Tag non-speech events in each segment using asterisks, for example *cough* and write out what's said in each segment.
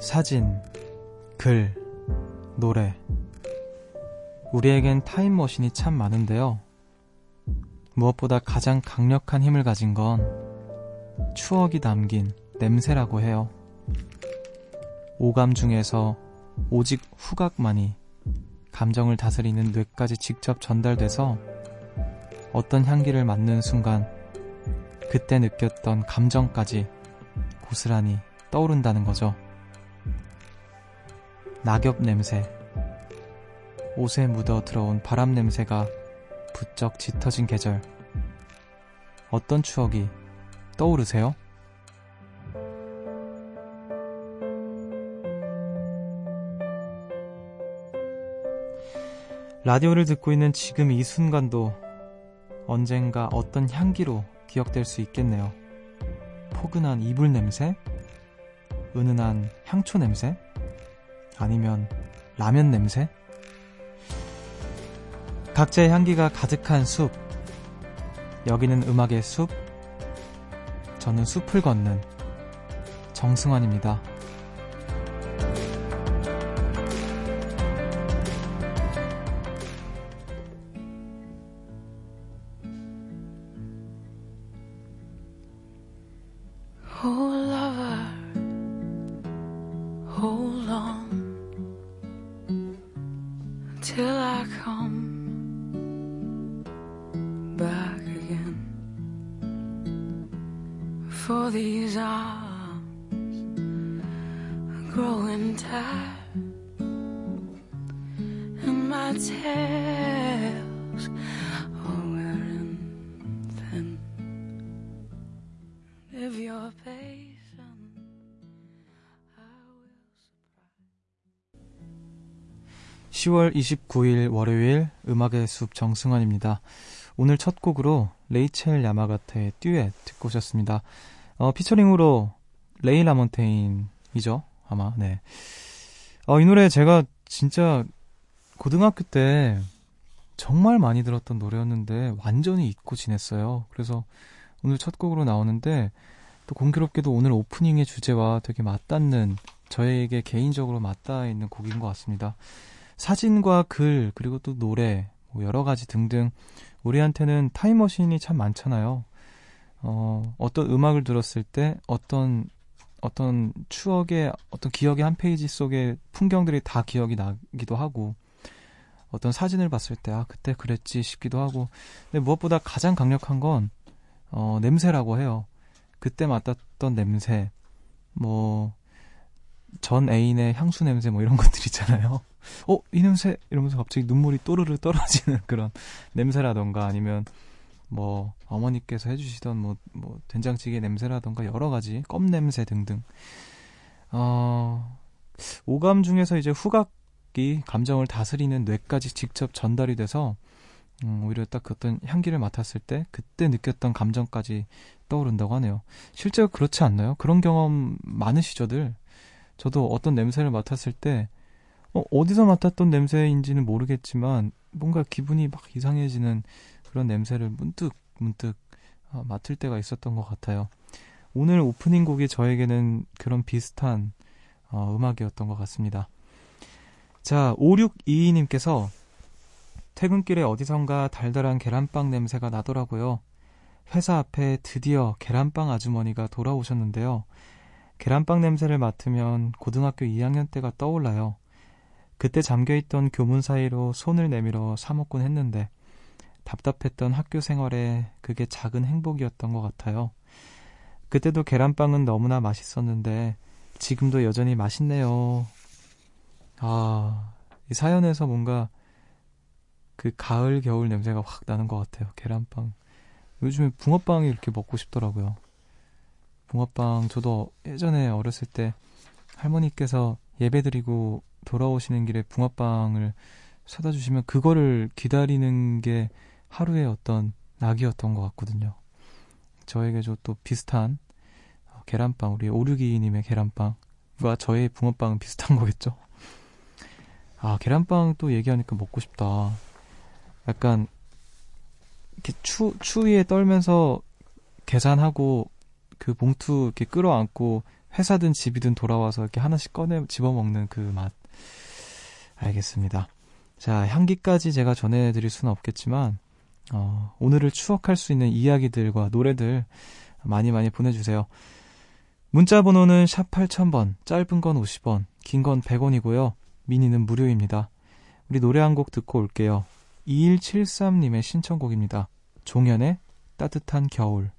사진, 글, 노래. 우리에겐 타임머신이 참 많은데요. 무엇보다 가장 강력한 힘을 가진 건 추억이 담긴 냄새라고 해요. 오감 중에서 오직 후각만이 감정을 다스리는 뇌까지 직접 전달돼서 어떤 향기를 맡는 순간 그때 느꼈던 감정까지 고스란히 떠오른다는 거죠. 낙엽 냄새, 옷에 묻어 들어온 바람 냄새가 부쩍 짙어진 계절. 어떤 추억이 떠오르세요? 라디오를 듣고 있는 지금 이 순간도 언젠가 어떤 향기로 기억될 수 있겠네요. 포근한 이불 냄새? 은은한 향초 냄새? 아니면 라면 냄새? 각자의 향기가 가득한 숲. 여기는 음악의 숲. 저는 숲을 걷는 정승환입니다. 10월 29일 월요일 음악의 숲 정승환입니다. 오늘 첫 곡으로 레이첼 야마가테의 듀엣 듣고 오셨습니다. 어, 피처링으로 레이 라몬테인이죠 아마 네. 어, 이 노래 제가 진짜 고등학교 때 정말 많이 들었던 노래였는데 완전히 잊고 지냈어요. 그래서 오늘 첫 곡으로 나오는데 또 공교롭게도 오늘 오프닝의 주제와 되게 맞닿는 저에게 개인적으로 맞닿아 있는 곡인 것 같습니다. 사진과 글 그리고 또 노래 뭐 여러 가지 등등 우리한테는 타임머신이 참 많잖아요. 어, 어떤 음악을 들었을 때 어떤 어떤 추억의 어떤 기억의 한 페이지 속에 풍경들이 다 기억이 나기도 하고 어떤 사진을 봤을 때 아 그때 그랬지 싶기도 하고 근데 무엇보다 가장 강력한 건 어, 냄새라고 해요. 그때 맡았던 냄새, 뭐, 전 애인의 향수 냄새 뭐 이런 *laughs* 것들 있잖아요. 어, 이 냄새! 이러면서 갑자기 눈물이 또르르 떨어지는 *laughs* 그런 냄새라던가 아니면 뭐, 어머니께서 해주시던 뭐, 뭐, 된장찌개 냄새라던가 여러 가지, 껌 냄새 등등. 어, 오감 중에서 이제 후각이 감정을 다스리는 뇌까지 직접 전달이 돼서 음, 오히려 딱 그 어떤 향기를 맡았을 때 그때 느꼈던 감정까지 떠오른다고 하네요. 실제로 그렇지 않나요? 그런 경험 많으시죠들? 저도 어떤 냄새를 맡았을 때 어, 어디서 맡았던 냄새인지는 모르겠지만 뭔가 기분이 막 이상해지는 그런 냄새를 문득 문득 어, 맡을 때가 있었던 것 같아요. 오늘 오프닝 곡이 저에게는 그런 비슷한 어, 음악이었던 것 같습니다. 자, 5622님께서 퇴근길에 어디선가 달달한 계란빵 냄새가 나더라고요. 회사 앞에 드디어 계란빵 아주머니가 돌아오셨는데요. 계란빵 냄새를 맡으면 고등학교 2학년 때가 떠올라요. 그때 잠겨있던 교문 사이로 손을 내밀어 사먹곤 했는데 답답했던 학교 생활에 그게 작은 행복이었던 것 같아요. 그때도 계란빵은 너무나 맛있었는데 지금도 여전히 맛있네요. 아, 이 사연에서 뭔가 그 가을 겨울 냄새가 확 나는 것 같아요. 계란빵. 요즘에 붕어빵이 이렇게 먹고 싶더라고요. 붕어빵 저도 예전에 어렸을 때 할머니께서 예배드리고 돌아오시는 길에 붕어빵을 사다 주시면 그거를 기다리는 게 하루의 어떤 낙이었던 것 같거든요. 저에게도 또 비슷한 계란빵, 우리 오류기님의 계란빵과 저의 붕어빵은 비슷한 거겠죠? 아, 계란빵 또 얘기하니까 먹고 싶다. 약간 이렇게 추 추위에 떨면서 계산하고 그 봉투 이렇게 끌어안고 회사든 집이든 돌아와서 이렇게 하나씩 꺼내 집어먹는 그 맛. 알겠습니다. 자, 향기까지 제가 전해드릴 수는 없겠지만, 어, 오늘을 추억할 수 있는 이야기들과 노래들 많이 많이 보내주세요. 문자 번호는 샵 8000번, 짧은 건 50원, 긴 건 100원이고요. 미니는 무료입니다. 우리 노래 한 곡 듣고 올게요. 2173님의 신청곡입니다. 종현의 따뜻한 겨울.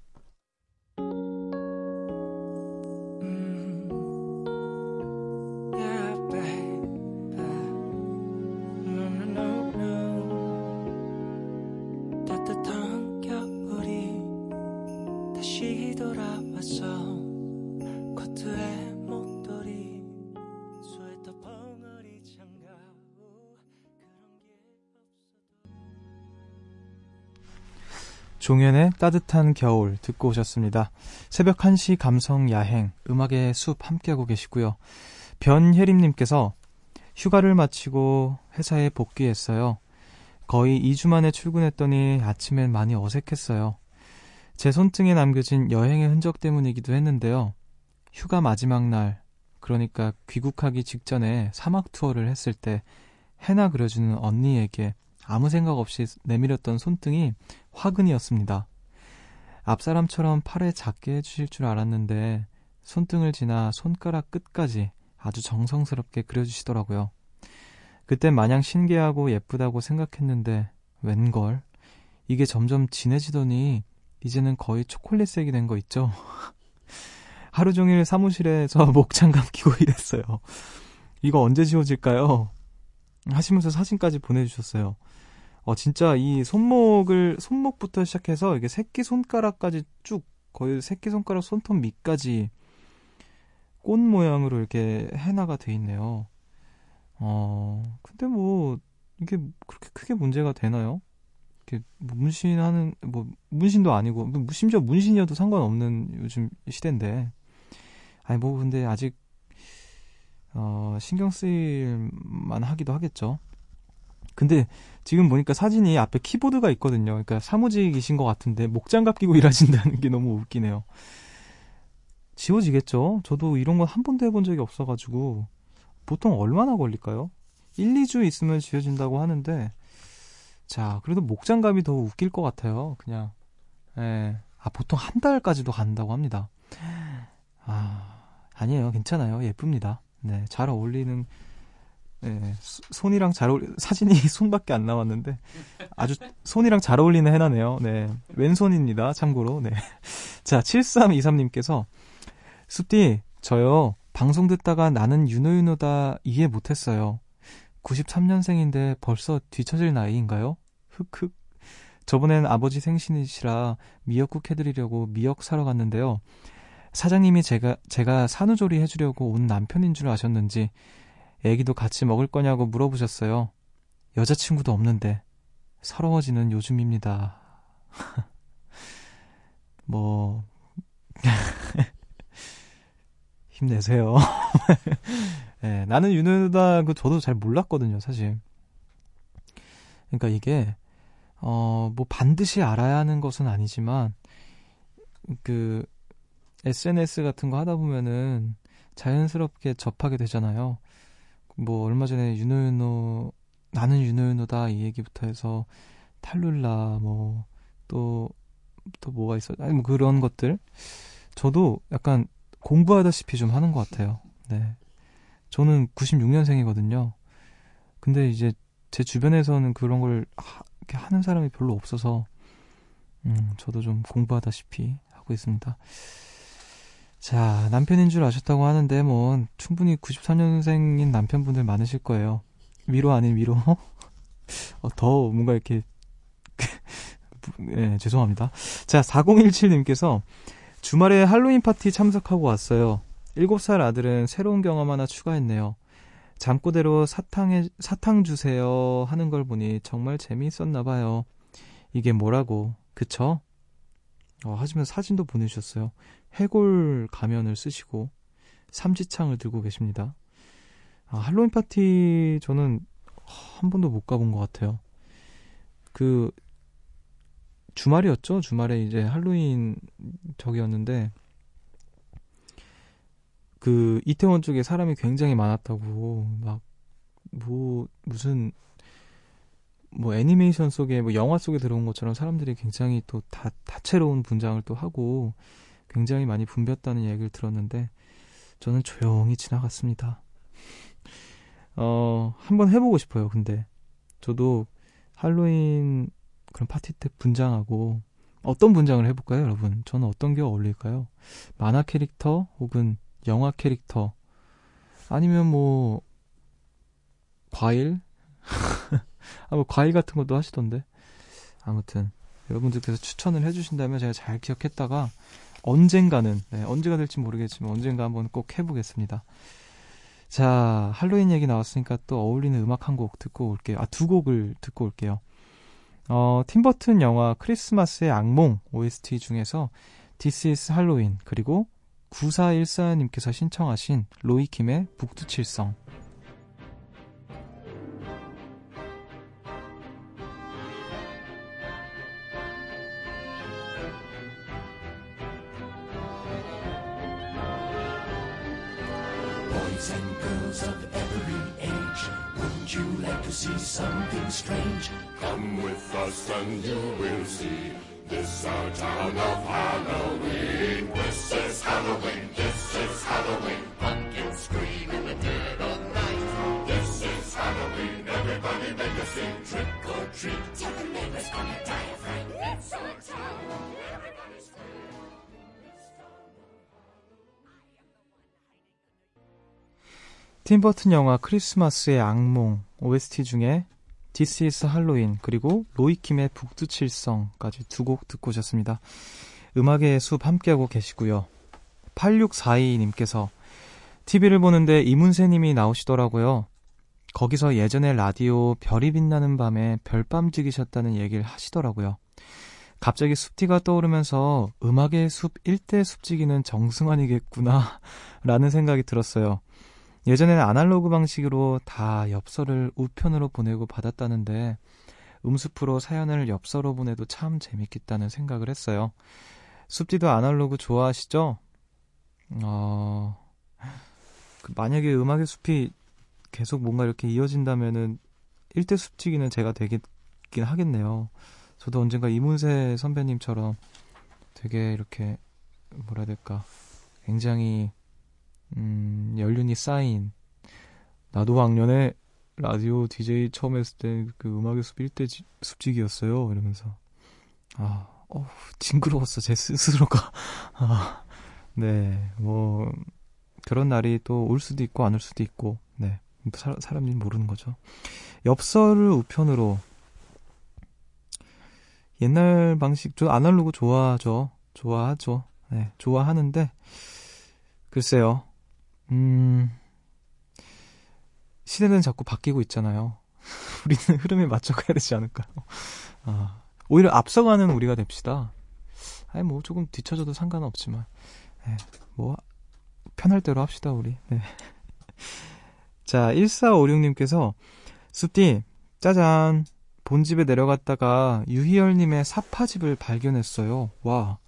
종현의 따뜻한 겨울 듣고 오셨습니다. 새벽 1시 감성 야행, 음악의 숲 함께하고 계시고요. 변혜림님께서 휴가를 마치고 회사에 복귀했어요. 거의 2주 만에 출근했더니 아침엔 많이 어색했어요. 제 손등에 남겨진 여행의 흔적 때문이기도 했는데요. 휴가 마지막 날, 그러니까 귀국하기 직전에 사막 투어를 했을 때 해나 그려주는 언니에게 아무 생각 없이 내밀었던 손등이 화근이었습니다. 앞사람처럼 팔에 작게 해주실 줄 알았는데 손등을 지나 손가락 끝까지 아주 정성스럽게 그려주시더라고요. 그땐 마냥 신기하고 예쁘다고 생각했는데 웬걸 이게 점점 진해지더니 이제는 거의 초콜릿색이 된 거 있죠? *laughs* 하루 종일 사무실에서 목장갑 끼고 일했어요. 이거 언제 지워질까요? 하시면서 사진까지 보내주셨어요. 어, 진짜 이 손목을, 손목부터 시작해서 이게 새끼 손가락까지 쭉, 거의 새끼 손가락 손톱 밑까지 꽃 모양으로 이렇게 해나가 돼 있네요. 어, 근데 뭐, 이게 그렇게 크게 문제가 되나요? 이렇게 문신하는, 뭐, 문신도 아니고, 뭐 심지어 문신이어도 상관없는 요즘 시대인데. 아니, 뭐, 근데 아직, 어, 신경 쓰일만 하기도 하겠죠. 근데 지금 보니까 사진이 앞에 키보드가 있거든요. 그러니까 사무직이신 것 같은데 목장갑 끼고 *laughs* 일하신다는 게 너무 웃기네요. 지워지겠죠? 저도 이런 건 한 번도 해본 적이 없어가지고 보통 얼마나 걸릴까요? 1, 2주 있으면 지워진다고 하는데 자 그래도 목장갑이 더 웃길 것 같아요. 그냥 예. 아 보통 한 달까지도 간다고 합니다. 아 아니에요. 괜찮아요. 예쁩니다. 네, 잘 어울리는 네, 손이랑 잘 어울리 사진이 *laughs* 손밖에 안 나왔는데 아주 손이랑 잘 어울리는 해나네요. 네. 왼손입니다. 참고로. 네. *laughs* 자, 7323님께서 숲디 저요. 방송 듣다가 나는 윤호윤호다 이해 못 했어요. 93년생인데 벌써 뒤처질 나이인가요? 흑흑. 저번엔 아버지 생신이시라 미역국 해드리려고 미역 사러 갔는데요. 사장님이 제가 제가 산후조리 해주려고 온 남편인 줄 아셨는지 애기도 같이 먹을 거냐고 물어보셨어요. 여자친구도 없는데 서러워지는 요즘입니다. *laughs* 뭐 *laughs* 힘내세요. 네, *laughs* 나는 윤우다 그 저도 잘 몰랐거든요, 사실. 그러니까 이게 어 뭐 반드시 알아야 하는 것은 아니지만 그 SNS 같은 거 하다 보면은 자연스럽게 접하게 되잖아요. 뭐 얼마 전에 윤호윤호 나는 윤호윤호다 이 얘기부터 해서 탈룰라 뭐 또 또 뭐가 있어 아니 뭐 그런 것들 저도 약간 공부하다시피 좀 하는 것 같아요. 네. 저는 96년생이거든요. 근데 이제 제 주변에서는 그런 걸 하, 하는 사람이 별로 없어서 음, 저도 좀 공부하다시피 하고 있습니다. 자, 남편인 줄 아셨다고 하는데, 뭐, 충분히 94년생인 남편분들 많으실 거예요. 위로 아닌 위로? *laughs* 어, 더 뭔가 이렇게, *laughs* 예, 죄송합니다. 자, 4017님께서 주말에 할로윈 파티 참석하고 왔어요. 7살 아들은 새로운 경험 하나 추가했네요. 잠꼬대로 사탕에, 사탕 주세요 하는 걸 보니 정말 재미있었나 봐요. 이게 뭐라고, 그쵸? 어, 하시면 사진도 보내주셨어요. 해골 가면을 쓰시고 삼지창을 들고 계십니다. 아, 할로윈 파티 저는 한 번도 못 가본 것 같아요. 그 주말이었죠. 주말에 이제 할로윈 저기였는데 그 이태원 쪽에 사람이 굉장히 많았다고 막 뭐 무슨 뭐 애니메이션 속에 뭐 영화 속에 들어온 것처럼 사람들이 굉장히 또 다, 다채로운 분장을 또 하고 굉장히 많이 붐볐다는 얘기를 들었는데 저는 조용히 지나갔습니다. 어, 한번 해보고 싶어요, 근데. 저도 할로윈 그런 파티 때 분장하고 어떤 분장을 해볼까요, 여러분? 저는 어떤 게 어울릴까요? 만화 캐릭터 혹은 영화 캐릭터 아니면 뭐 과일? *laughs* 아, 뭐 과일 같은 것도 하시던데. 아무튼 여러분들께서 추천을 해주신다면 제가 잘 기억했다가 언젠가는 네, 언제가 될지 모르겠지만 언젠가 한번 꼭 해보겠습니다. 자 할로윈 얘기 나왔으니까 또 어울리는 음악 한 곡 듣고 올게요. 아 두 곡을 듣고 올게요. 어, 팀버튼 영화 크리스마스의 악몽 OST 중에서 This is Halloween 그리고 9414님께서 신청하신 로이킴의 북두칠성 Wouldn't you like to see something strange? Come with us and you will see. This our town of Halloween. This is Halloween, this is Halloween. Pumpkins scream in the dead of night. This is Halloween, everybody make a scene. Trick or treat, tell the neighbors gonna die of fright It's our town, everybody's free 팀버튼 영화 크리스마스의 악몽 OST 중에 This is Halloween 그리고 로이킴의 북두칠성까지 두 곡 듣고 오셨습니다. 음악의 숲 함께하고 계시고요. 8642님께서 TV를 보는데 이문세님이 나오시더라고요. 거기서 예전에 라디오 별이 빛나는 밤에 별밤 찍으셨다는 얘기를 하시더라고요. 갑자기 숲디가 떠오르면서 음악의 숲 1대 숲지기는 정승환이겠구나 *laughs* 라는 생각이 들었어요. 예전에는 아날로그 방식으로 다 엽서를 우편으로 보내고 받았다는데 음수프로 사연을 엽서로 보내도 참 재밌겠다는 생각을 했어요. 숲디도 아날로그 좋아하시죠? 어... 그 만약에 음악의 숲이 계속 뭔가 이렇게 이어진다면은 1대 숲지기는 제가 되긴 하겠네요. 저도 언젠가 이문세 선배님처럼 되게 이렇게 뭐라 해야 될까 굉장히 음, 연륜이 쌓인 나도 왕년에 라디오 DJ 처음 했을 때 그 음악의 숲 1대 숲지기였어요. 이러면서 아, 어, 징그러웠어 제 스스로가. *laughs* 아, 네, 뭐 그런 날이 또 올 수도 있고 안 올 수도 있고, 네, 사, 사람이 모르는 거죠. 엽서를 우편으로 옛날 방식 저 아날로그 좋아하죠. 좋아하죠. 네, 좋아하는데 글쎄요. 음, 시대는 자꾸 바뀌고 있잖아요. *laughs* 우리는 흐름에 맞춰가야 되지 않을까요? 아, 오히려 앞서가는 우리가 됩시다. 아니, 뭐, 조금 뒤쳐져도 상관은 없지만, 네, 뭐, 편할 대로 합시다, 우리. 네. *laughs* 자, 1456님께서, 숲디, 짜잔. 본집에 내려갔다가 유희열님의 사파집을 발견했어요. 와.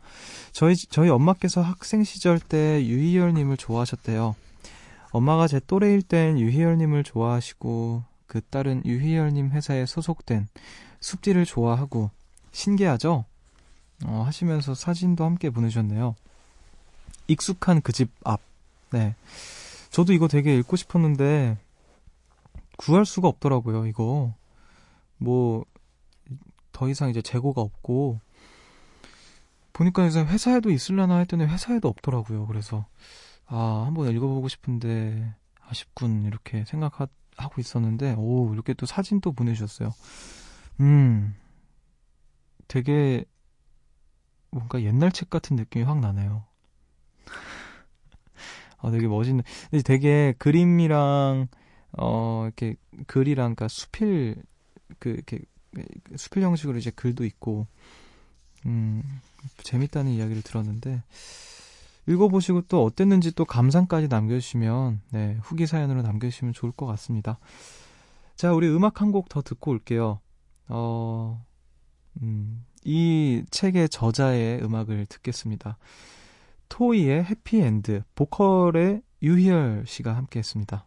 저희, 저희 엄마께서 학생 시절 때 유희열님을 좋아하셨대요. 엄마가 제 또래일 땐 유희열님을 좋아하시고 그 딸은 유희열님 회사에 소속된 숲디를 좋아하고 신기하죠? 어, 하시면서 사진도 함께 보내주셨네요. 익숙한 그 집 앞. 네. 저도 이거 되게 읽고 싶었는데 구할 수가 없더라고요, 이거. 뭐, 더 이상 이제 재고가 없고, 보니까 이제 회사에도 있을려나 했더니 회사에도 없더라고요. 그래서, 아, 한번 읽어보고 싶은데 아쉽군 이렇게 생각하고 있었는데 오 이렇게 또 사진 도 보내주셨어요. 음, 되게 뭔가 옛날 책 같은 느낌이 확 나네요. 아, *laughs* 되게 멋있는. 근데 되게 그림이랑 어 이렇게 글이랑 그러니까 수필 그 이렇게 수필 형식으로 이제 글도 있고 음 재밌다는 이야기를 들었는데 읽어보시고 또 어땠는지 또 감상까지 남겨주시면 네, 후기 사연으로 남겨주시면 좋을 것 같습니다. 자, 우리 음악 한 곡 더 듣고 올게요. 어, 음, 이 책의 저자의 음악을 듣겠습니다. 토이의 해피엔드, 보컬의 유희열 씨가 함께 했습니다.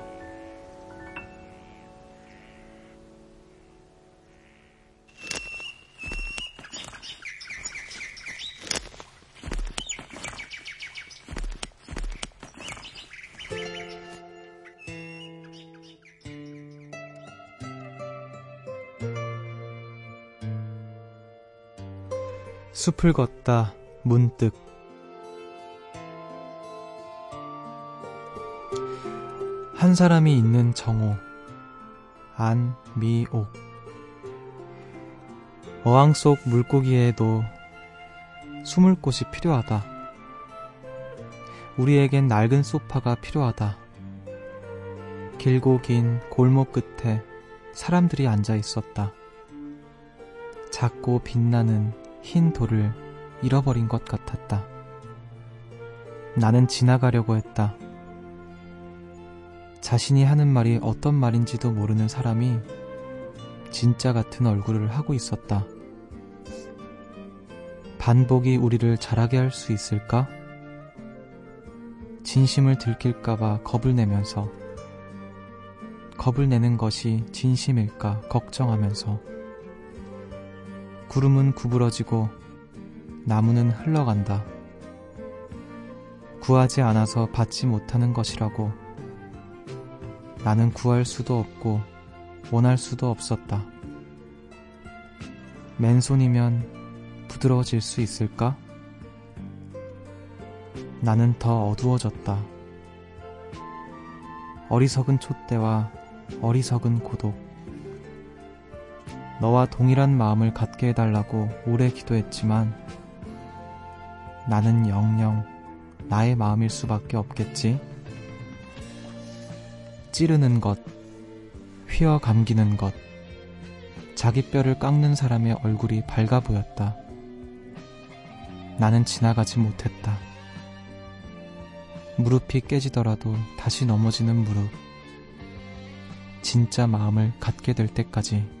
숲을 걷다 문득 한 사람이 있는 정오 안미옥 어항 속 물고기에도 숨을 곳이 필요하다. 우리에겐 낡은 소파가 필요하다. 길고 긴 골목 끝에 사람들이 앉아 있었다. 작고 빛나는 흰 돌을 잃어버린 것 같았다. 나는 지나가려고 했다. 자신이 하는 말이 어떤 말인지도 모르는 사람이 진짜 같은 얼굴을 하고 있었다. 반복이 우리를 자라게 할 수 있을까? 진심을 들킬까봐 겁을 내면서 겁을 내는 것이 진심일까 걱정하면서 구름은 구부러지고 나무는 흘러간다. 구하지 않아서 받지 못하는 것이라고 나는 구할 수도 없고 원할 수도 없었다. 맨손이면 부드러워질 수 있을까? 나는 더 어두워졌다. 어리석은 촛대와 어리석은 고독. 너와 동일한 마음을 갖게 해달라고 오래 기도했지만 나는 영영 나의 마음일 수밖에 없겠지. 찌르는 것, 휘어 감기는 것, 자기 뼈를 깎는 사람의 얼굴이 밝아 보였다. 나는 지나가지 못했다. 무릎이 깨지더라도 다시 넘어지는 무릎. 진짜 마음을 갖게 될 때까지.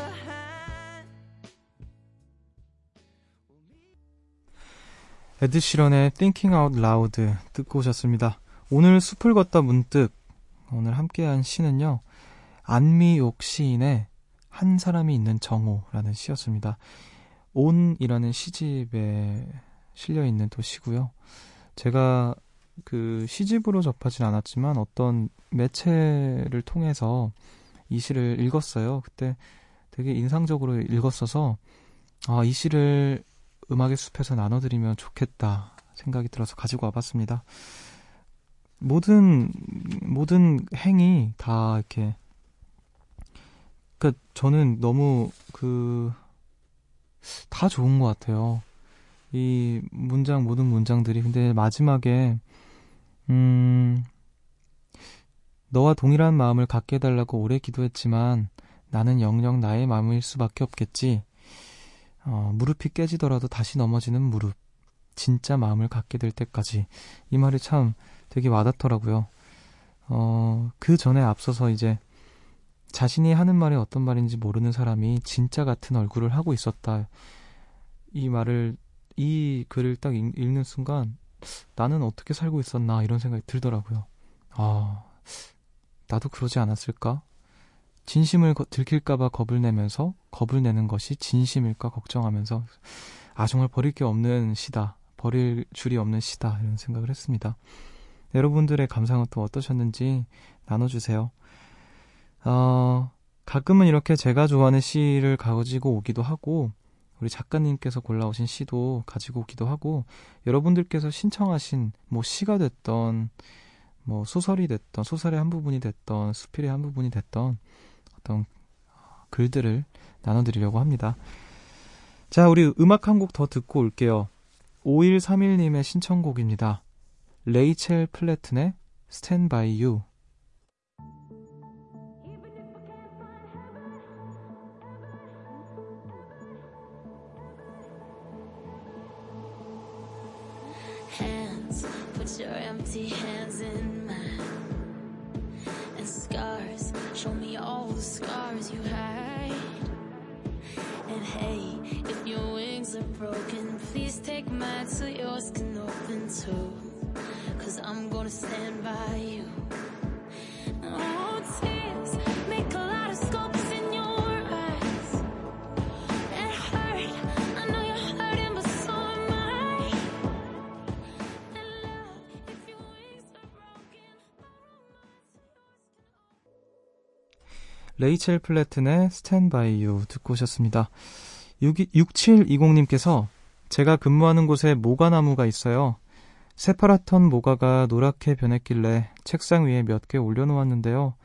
에드 시런의 Thinking Out Loud 듣고 오셨습니다. 오늘 숲을 걷다 문득 오늘 함께한 시는요. 안미옥 시인의 한 사람이 있는 정오라는 시였습니다. 온이라는 시집에 실려 있는 또 시고요. 제가 그 시집으로 접하진 않았지만 어떤 매체를 통해서 이 시를 읽었어요. 그때 되게 인상적으로 읽었어서 아, 이 시를 음악의 숲에서 나눠드리면 좋겠다 생각이 들어서 가지고 와봤습니다. 모든 모든 행이 다 이렇게 그 저는 너무 그 다 좋은 것 같아요. 이 문장 모든 문장들이 근데 마지막에 음 너와 동일한 마음을 갖게 해달라고 오래 기도했지만 나는 영영 나의 마음일 수밖에 없겠지. 어, 무릎이 깨지더라도 다시 넘어지는 무릎. 진짜 마음을 갖게 될 때까지. 이 말이 참 되게 와닿더라고요. 어, 그 전에 앞서서 이제 자신이 하는 말이 어떤 말인지 모르는 사람이 진짜 같은 얼굴을 하고 있었다. 이 말을, 이 글을 딱 읽, 읽는 순간 나는 어떻게 살고 있었나 이런 생각이 들더라고요. 아, 나도 그러지 않았을까? 진심을 들킬까봐 겁을 내면서 겁을 내는 것이 진심일까 걱정하면서 아 정말 버릴 게 없는 시다 버릴 줄이 없는 시다 이런 생각을 했습니다. 여러분들의 감상은 또 어떠셨는지 나눠주세요. 어, 가끔은 이렇게 제가 좋아하는 시를 가지고 오기도 하고 우리 작가님께서 골라오신 시도 가지고 오기도 하고 여러분들께서 신청하신 뭐 시가 됐던 뭐 소설이 됐던 소설의 한 부분이 됐던 수필의 한 부분이 됐던 어떤 글들을 나눠드리려고 합니다. 자, 우리 음악 한 곡 더 듣고 올게요. 5131님의 신청곡입니다. 레이첼 플래튼의 Stand By You. hands broken, please take mine so yours can open too. Cause I'm gonna stand by you. Oh, tears make a lot of sculpts in your eyes. It hurt, I know you're hurting, but so am I. And love, if your wings are broken, 레이첼 플래튼의 Stand By You 듣고 오셨습니다. 6720님께서 제가 근무하는 곳에 모가나무가 있어요. 새파랗던 모가가 노랗게 변했길래 책상 위에 몇 개 올려놓았는데요.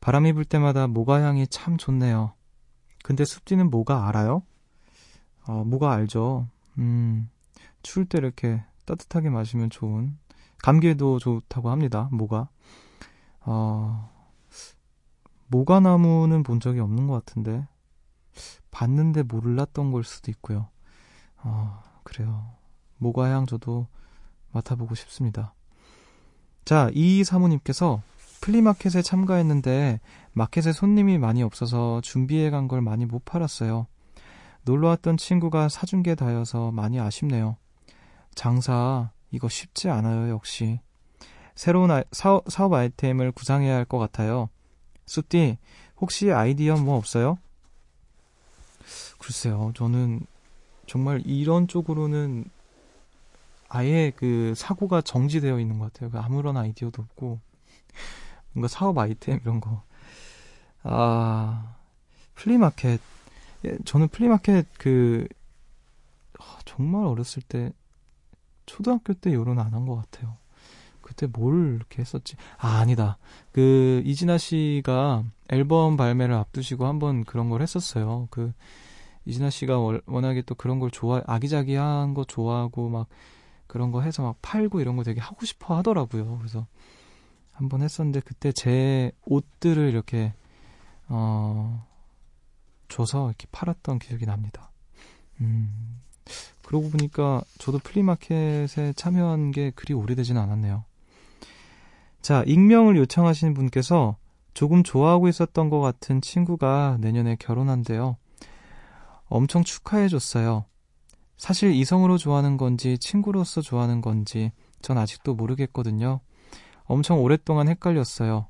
바람이 불 때마다 모가 향이 참 좋네요. 근데 숲지는 모가 알아요? 어, 모가 알죠. 음, 추울 때 이렇게 따뜻하게 마시면 좋은, 감기에도 좋다고 합니다, 모가. 어, 모가나무는 본 적이 없는 것 같은데, 봤는데 몰랐던 걸 수도 있고요. 어, 그래요. 모가향 저도 맡아보고 싶습니다. 자, 이 사모님께서 플리마켓에 참가했는데 마켓에 손님이 많이 없어서 준비해 간 걸 많이 못 팔았어요. 놀러 왔던 친구가 사준 게 다여서 많이 아쉽네요. 장사 이거 쉽지 않아요, 역시. 새로운 아, 사업, 사업 아이템을 구상해야 할 것 같아요. 숲디, 혹시 아이디어 뭐 없어요? 글쎄요, 저는 정말 이런 쪽으로는 아예 그 사고가 정지되어 있는 것 같아요. 그 아무런 아이디어도 없고 뭔가 사업 아이템 이런 거. 아 flea market. 예, 저는 flea market 그 아, 정말 어렸을 때 초등학교 때 요런 안 한 것 같아요. 그때 뭘 이렇게 했었지? 아 아니다. 그 이진아 씨가 앨범 발매를 앞두시고 한번 그런 걸 했었어요. 그 이진아 씨가 워낙에 또 그런 걸 좋아, 아기자기한 거 좋아하고 막 그런 거 해서 막 팔고 이런 거 되게 하고 싶어 하더라고요. 그래서 한번 했었는데 그때 제 옷들을 이렇게, 어, 줘서 이렇게 팔았던 기억이 납니다. 음, 그러고 보니까 저도 플리마켓에 참여한 게 그리 오래되지는 않았네요. 자, 익명을 요청하신 분께서 조금 좋아하고 있었던 것 같은 친구가 내년에 결혼한대요. 엄청 축하해줬어요. 사실 이성으로 좋아하는 건지 친구로서 좋아하는 건지 전 아직도 모르겠거든요. 엄청 오랫동안 헷갈렸어요.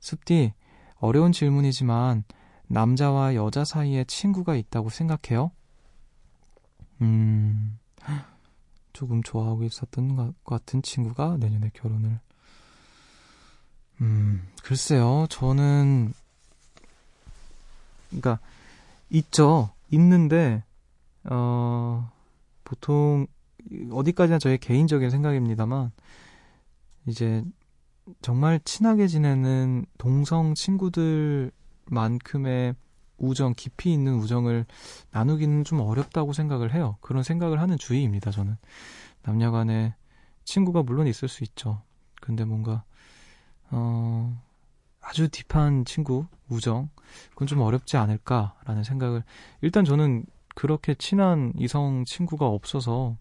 숲디, 어려운 질문이지만 남자와 여자 사이에 친구가 있다고 생각해요? 음, *gasps* 조금 좋아하고 있었던 것 같은 친구가 내년에 결혼을. 음, 글쎄요. 저는, 그니까, 있죠. 있는데 어 보통 어디까지나 저의 개인적인 생각입니다만 이제 정말 친하게 지내는 동성 친구들만큼의 우정, 깊이 있는 우정을 나누기는 좀 어렵다고 생각을 해요. 그런 생각을 하는 주의입니다, 저는. 남녀 간에 친구가 물론 있을 수 있죠. 근데 뭔가, 어, 아주 딥한 친구, 우정, 그건 좀 어렵지 않을까라는 생각을, 일단 저는 그렇게 친한 이성 친구가 없어서,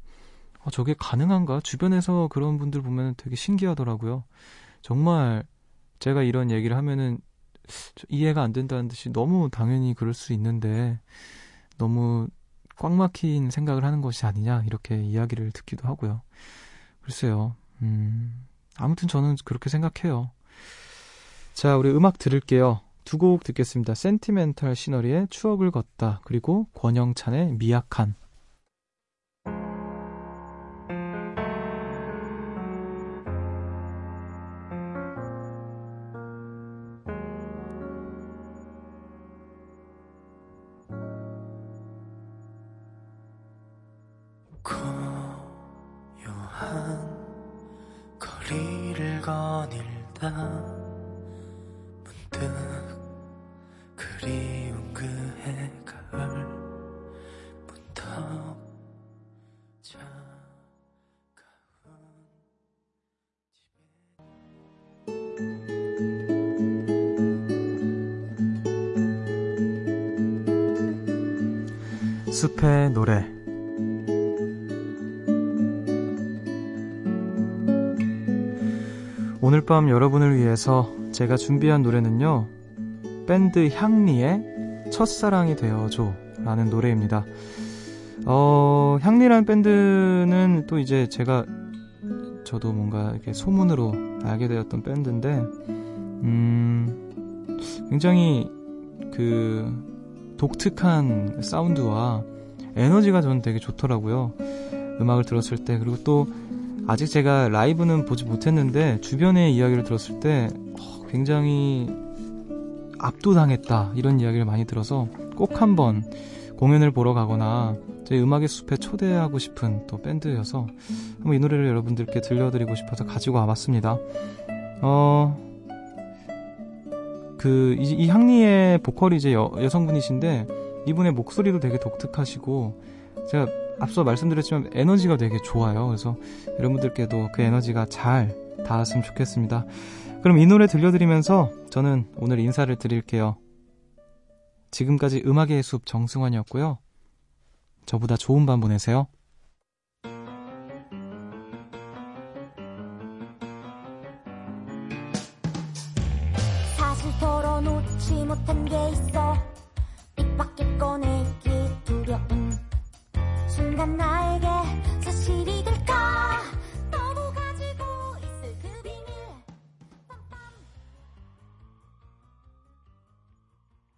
아, 저게 가능한가? 주변에서 그런 분들 보면 되게 신기하더라고요. 정말 제가 이런 얘기를 하면은 이해가 안 된다는 듯이 너무 당연히 그럴 수 있는데 너무 꽉 막힌 생각을 하는 것이 아니냐 이렇게 이야기를 듣기도 하고요. 글쎄요. 음, 아무튼 저는 그렇게 생각해요. 자, 우리 음악 들을게요. 두 곡 듣겠습니다. 센티멘탈 시너리의 추억을 걷다 그리고 권영찬의 미약한 숲의 노래. 오늘 밤 여러분을 위해서 제가 준비한 노래는요 밴드 향리의 첫사랑이 되어줘 라는 노래입니다. 어, 향리란 밴드는 또 이제 제가 저도 뭔가 이렇게 소문으로 알게 되었던 밴드인데 음 굉장히 그 독특한 사운드와 에너지가 저는 되게 좋더라고요. 음악을 들었을 때. 그리고 또 아직 제가 라이브는 보지 못했는데 주변의 이야기를 들었을 때 어, 굉장히 압도당했다. 이런 이야기를 많이 들어서 꼭 한번 공연을 보러 가거나 저희 음악의 숲에 초대하고 싶은 또 밴드여서 한번 이 노래를 여러분들께 들려드리고 싶어서 가지고 와봤습니다. 어, 그, 이, 이 향리의 보컬이 이제 여, 여성분이신데, 이분의 목소리도 되게 독특하시고, 제가 앞서 말씀드렸지만 에너지가 되게 좋아요. 그래서 여러분들께도 그 에너지가 잘 닿았으면 좋겠습니다. 그럼 이 노래 들려드리면서 저는 오늘 인사를 드릴게요. 지금까지 음악의 숲 정승환이었고요. 저보다 좋은 밤 보내세요.